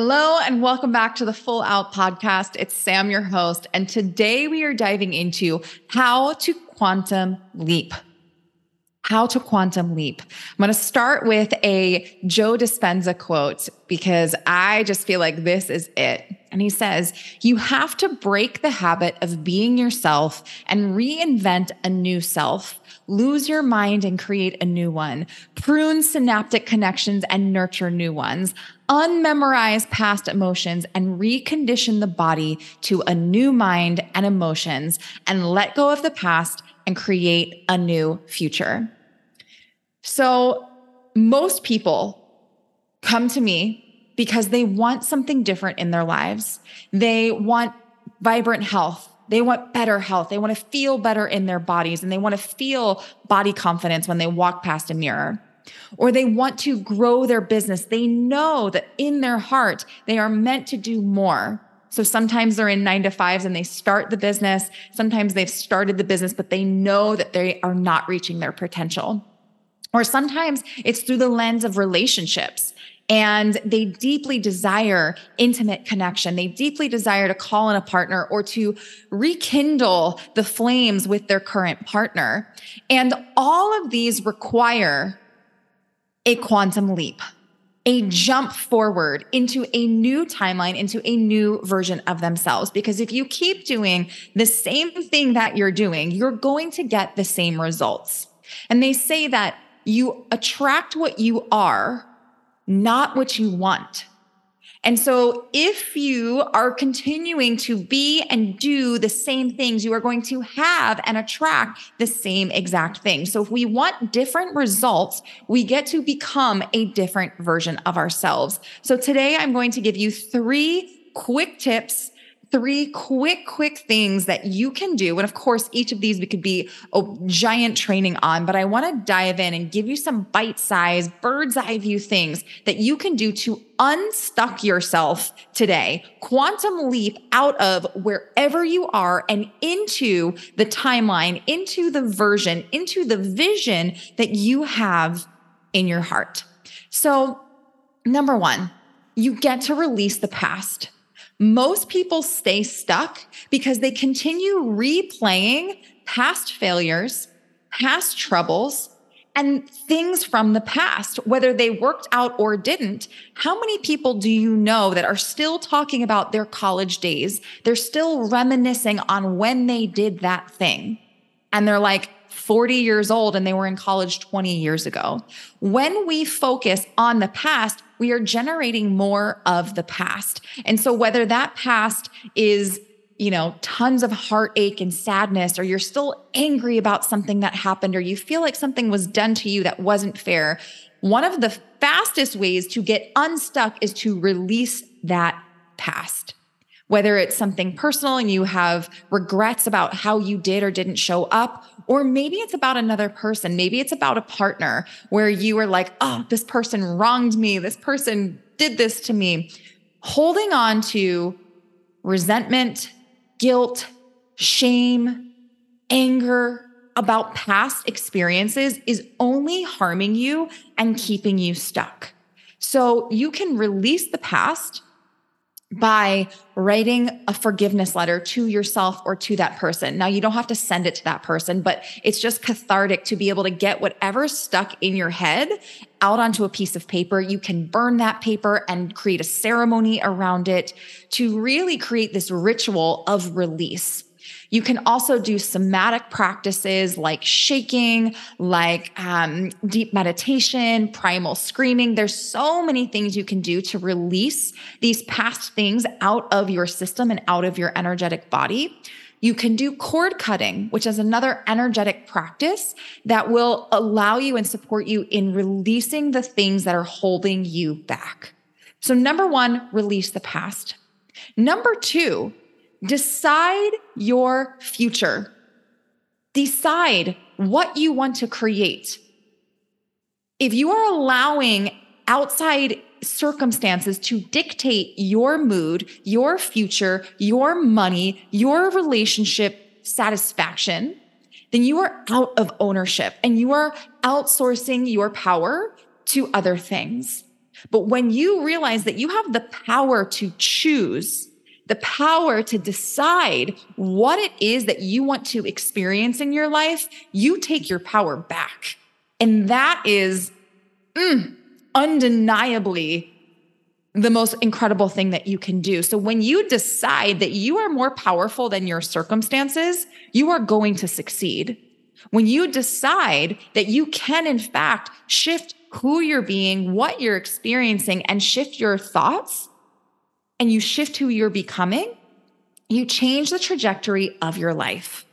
Hello, and welcome back to the Full Out Podcast. It's Sam, your host. And today we are diving into how to quantum leap. How to quantum leap. I'm going to start with a Joe Dispenza quote because I just feel like this is it. And he says, You have to break the habit of being yourself and reinvent a new self. Lose your mind and create a new one. Prune synaptic connections and nurture new ones. Unmemorize past emotions and recondition the body to a new mind and emotions and let go of the past and create a new future. So, most people come to me because they want something different in their lives. They want vibrant health. They want better health. They want to feel better in their bodies and they want to feel body confidence when they walk past a mirror. Or they want to grow their business. They know that in their heart, they are meant to do more. So sometimes they're in nine to fives and they start the business. Sometimes they've started the business, but they know that they are not reaching their potential. Or sometimes it's through the lens of relationships and they deeply desire intimate connection. They deeply desire to call in a partner or to rekindle the flames with their current partner. And all of these require a quantum leap, a jump forward into a new timeline, into a new version of themselves. Because if you keep doing the same thing that you're doing, you're going to get the same results. And they say that you attract what you are, not what you want. And so, if you are continuing to be and do the same things, you are going to have and attract the same exact thing. So, if we want different results, we get to become a different version of ourselves. So, today I'm going to give you three quick tips three quick, quick things that you can do. And of course, each of these we could be a giant training on, but I want to dive in and give you some bite size, bird's eye view things that you can do to unstuck yourself today, quantum leap out of wherever you are and into the timeline, into the version, into the vision that you have in your heart. So, number one, you get to release the past. Most people stay stuck because they continue replaying past failures, past troubles, and things from the past, whether they worked out or didn't. How many people do you know that are still talking about their college days? They're still reminiscing on when they did that thing. And they're like, 40 years old and they were in college 20 years ago. When we focus on the past, we are generating more of the past. And so whether that past is you know, tons of heartache and sadness, or you're still angry about something that happened, or you feel like something was done to you that wasn't fair. One of the fastest ways to get unstuck is to release that past whether it's something personal and you have regrets about how you did or didn't show up, or maybe it's about another person. Maybe it's about a partner where you are like, oh, this person wronged me. This person did this to me. Holding on to resentment, guilt, shame, anger about past experiences is only harming you and keeping you stuck. So you can release the past by writing a forgiveness letter to yourself or to that person. Now, you don't have to send it to that person, but it's just cathartic to be able to get whatever's stuck in your head out onto a piece of paper. You can burn that paper and create a ceremony around it to really create this ritual of release. You can also do somatic practices like shaking, like um, deep meditation, primal screaming. There's so many things you can do to release these past things out of your system and out of your energetic body. You can do cord cutting, which is another energetic practice that will allow you and support you in releasing the things that are holding you back. So, number one, release the past. Number two, Decide your future. Decide what you want to create. If you are allowing outside circumstances to dictate your mood, your future, your money, your relationship satisfaction, then you are out of ownership and you are outsourcing your power to other things. But when you realize that you have the power to choose, the power to decide what it is that you want to experience in your life, you take your power back. And that is mm, undeniably the most incredible thing that you can do. So when you decide that you are more powerful than your circumstances, you are going to succeed. When you decide that you can, in fact, shift who you're being, what you're experiencing, and shift your thoughts, and you shift who you're becoming, you change the trajectory of your life.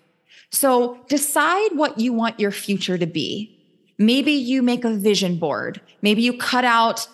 So decide what you want your future to be. Maybe you make a vision board. Maybe you cut out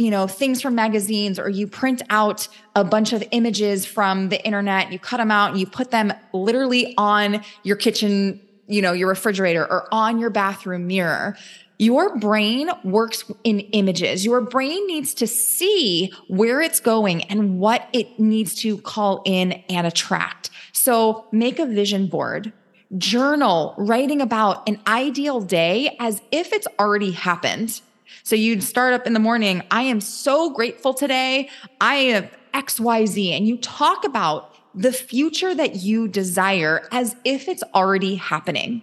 you know things from magazines or you print out a bunch of images from the internet you cut them out and you put them literally on your kitchen you know your refrigerator or on your bathroom mirror your brain works in images. Your brain needs to see where it's going and what it needs to call in and attract. So make a vision board, journal, writing about an ideal day as if it's already happened. So you'd start up in the morning. I am so grateful today. I have XYZ. And you talk about the future that you desire as if it's already happening.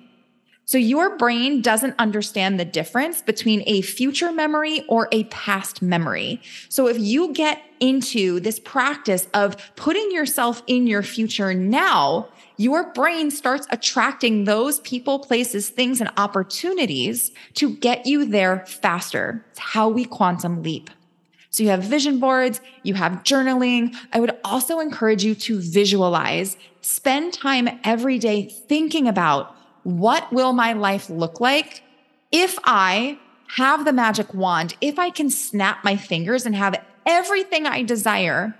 So your brain doesn't understand the difference between a future memory or a past memory. So if you get into this practice of putting yourself in your future now, your brain starts attracting those people, places, things, and opportunities to get you there faster. It's how we quantum leap. So you have vision boards, you have journaling. I would also encourage you to visualize. Spend time every day thinking about what will my life look like if I have the magic wand, if I can snap my fingers and have everything I desire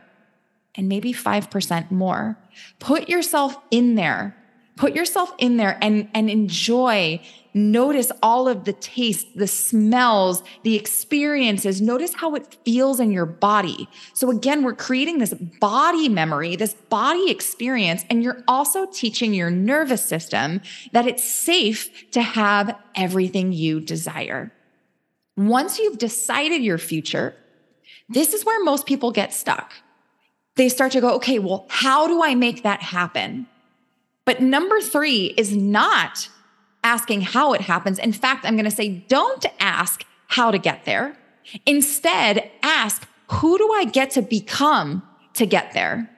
and maybe 5% more. Put yourself in there. Put yourself in there and, and enjoy Notice all of the taste, the smells, the experiences. Notice how it feels in your body. So, again, we're creating this body memory, this body experience, and you're also teaching your nervous system that it's safe to have everything you desire. Once you've decided your future, this is where most people get stuck. They start to go, okay, well, how do I make that happen? But number three is not asking how it happens. In fact, I'm going to say don't ask how to get there. Instead, ask who do I get to become to get there?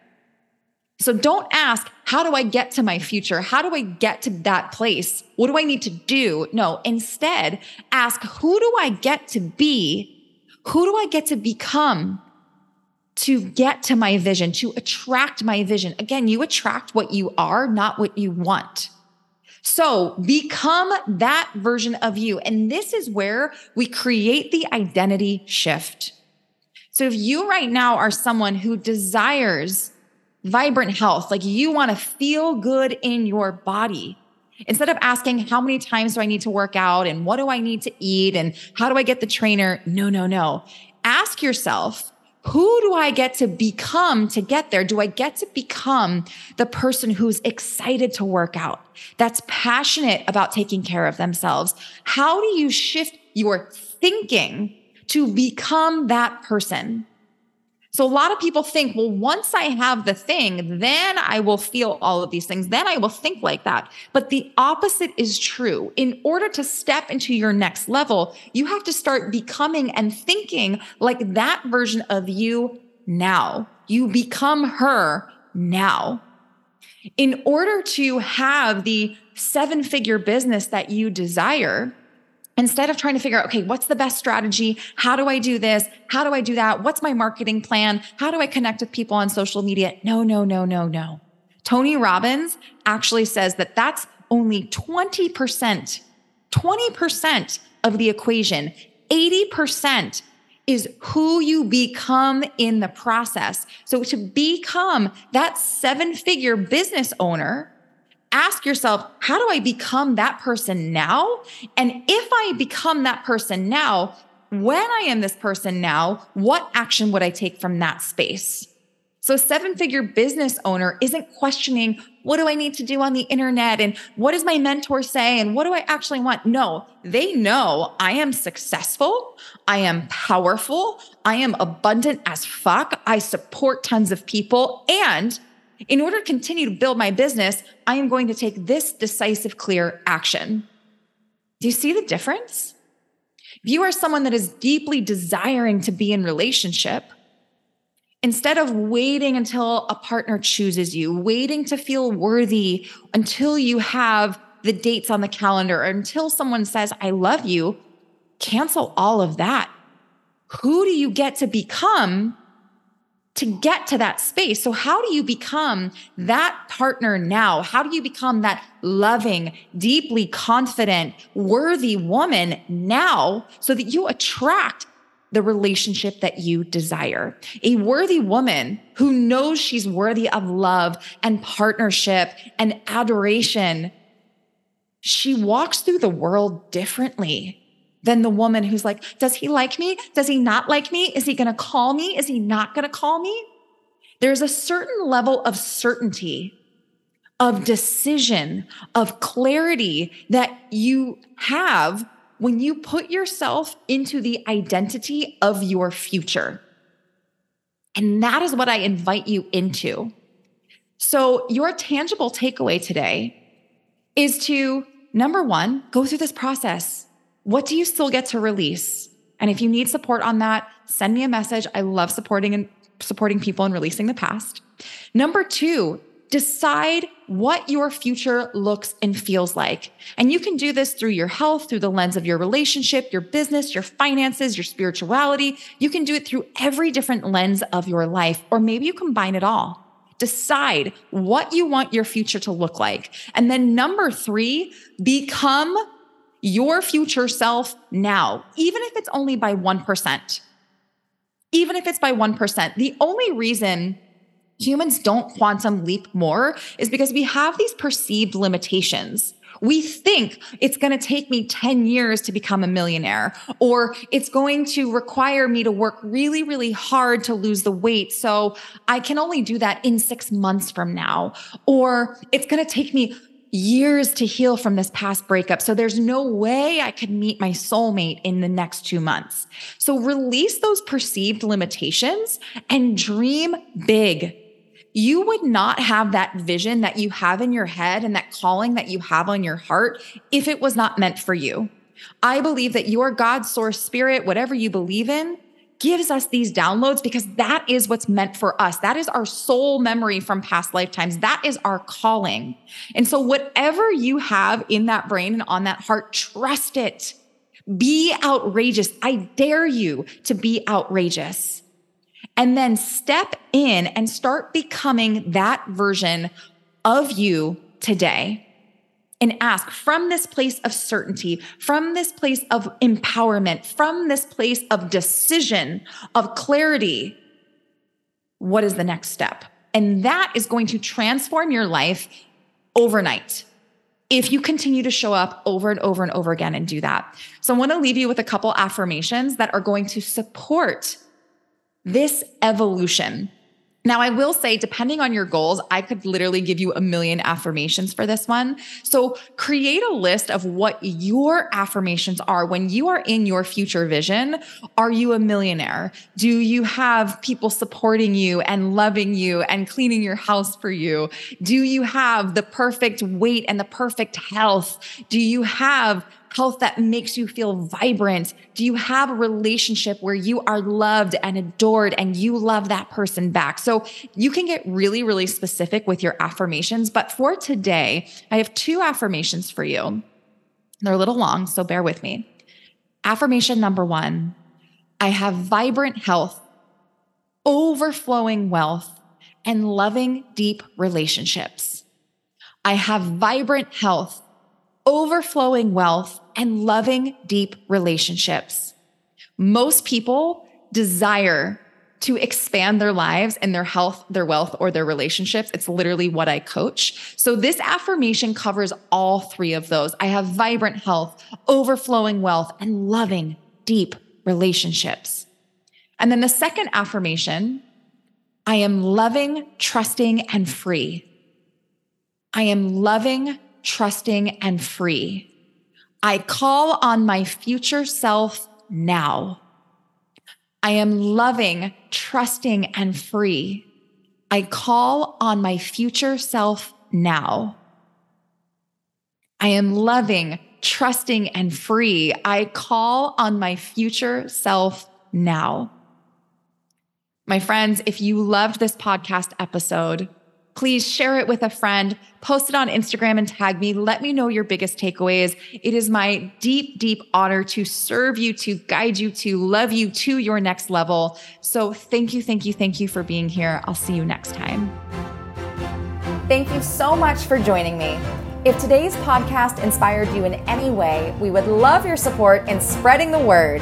So don't ask, how do I get to my future? How do I get to that place? What do I need to do? No, instead, ask, who do I get to be? Who do I get to become to get to my vision, to attract my vision? Again, you attract what you are, not what you want. So become that version of you. And this is where we create the identity shift. So if you right now are someone who desires vibrant health, like you want to feel good in your body, instead of asking how many times do I need to work out and what do I need to eat and how do I get the trainer? No, no, no. Ask yourself, who do I get to become to get there? Do I get to become the person who's excited to work out, that's passionate about taking care of themselves? How do you shift your thinking to become that person? So a lot of people think, well, once I have the thing, then I will feel all of these things. Then I will think like that. But the opposite is true. In order to step into your next level, you have to start becoming and thinking like that version of you now. You become her now. In order to have the seven figure business that you desire, instead of trying to figure out, okay, what's the best strategy? How do I do this? How do I do that? What's my marketing plan? How do I connect with people on social media? No, no, no, no, no. Tony Robbins actually says that that's only 20%, 20% of the equation. 80% is who you become in the process. So to become that seven figure business owner, ask yourself, how do I become that person now? And if I become that person now, when I am this person now, what action would I take from that space? So, a seven figure business owner isn't questioning what do I need to do on the internet and what does my mentor say and what do I actually want? No, they know I am successful. I am powerful. I am abundant as fuck. I support tons of people. And in order to continue to build my business, I am going to take this decisive, clear action. Do you see the difference? If you are someone that is deeply desiring to be in relationship, Instead of waiting until a partner chooses you, waiting to feel worthy until you have the dates on the calendar, or until someone says, I love you, cancel all of that. Who do you get to become to get to that space? So, how do you become that partner now? How do you become that loving, deeply confident, worthy woman now so that you attract the relationship that you desire. A worthy woman who knows she's worthy of love and partnership and adoration. She walks through the world differently than the woman who's like, Does he like me? Does he not like me? Is he going to call me? Is he not going to call me? There's a certain level of certainty, of decision, of clarity that you have when you put yourself into the identity of your future. And that is what I invite you into. So, your tangible takeaway today is to number one, go through this process. What do you still get to release? And if you need support on that, send me a message. I love supporting and supporting people and releasing the past. Number two, decide what your future looks and feels like. And you can do this through your health, through the lens of your relationship, your business, your finances, your spirituality. You can do it through every different lens of your life, or maybe you combine it all. Decide what you want your future to look like. And then number three, become your future self now, even if it's only by 1%. Even if it's by 1%. The only reason humans don't quantum leap more is because we have these perceived limitations. We think it's going to take me 10 years to become a millionaire, or it's going to require me to work really, really hard to lose the weight. So I can only do that in six months from now, or it's going to take me years to heal from this past breakup. So there's no way I could meet my soulmate in the next two months. So release those perceived limitations and dream big you would not have that vision that you have in your head and that calling that you have on your heart if it was not meant for you. I believe that your God source spirit, whatever you believe in, gives us these downloads because that is what's meant for us. That is our soul memory from past lifetimes. That is our calling. And so, whatever you have in that brain and on that heart, trust it. Be outrageous. I dare you to be outrageous and then step in and start becoming that version of you today. And ask from this place of certainty, from this place of empowerment, from this place of decision, of clarity, what is the next step? And that is going to transform your life overnight if you continue to show up over and over and over again and do that. So I want to leave you with a couple affirmations that are going to support this evolution. Now, I will say, depending on your goals, I could literally give you a million affirmations for this one. So, create a list of what your affirmations are when you are in your future vision. Are you a millionaire? Do you have people supporting you and loving you and cleaning your house for you? Do you have the perfect weight and the perfect health? Do you have health that makes you feel vibrant? Do you have a relationship where you are loved and adored and you love that person back? So you can get really, really specific with your affirmations. But for today, I have two affirmations for you. They're a little long, so bear with me. Affirmation number one I have vibrant health, overflowing wealth, and loving deep relationships. I have vibrant health overflowing wealth, and loving deep relationships. Most people desire to expand their lives and their health, their wealth, or their relationships. It's literally what I coach. So, this affirmation covers all three of those. I have vibrant health, overflowing wealth, and loving deep relationships. And then the second affirmation I am loving, trusting, and free. I am loving, trusting, and free. I call on my future self now. I am loving, trusting, and free. I call on my future self now. I am loving, trusting, and free. I call on my future self now. My friends, if you loved this podcast episode, please share it with a friend, post it on Instagram and tag me. Let me know your biggest takeaways. It is my deep, deep honor to serve you, to guide you, to love you to your next level. So thank you, thank you, thank you for being here. I'll see you next time. Thank you so much for joining me. If today's podcast inspired you in any way, we would love your support in spreading the word.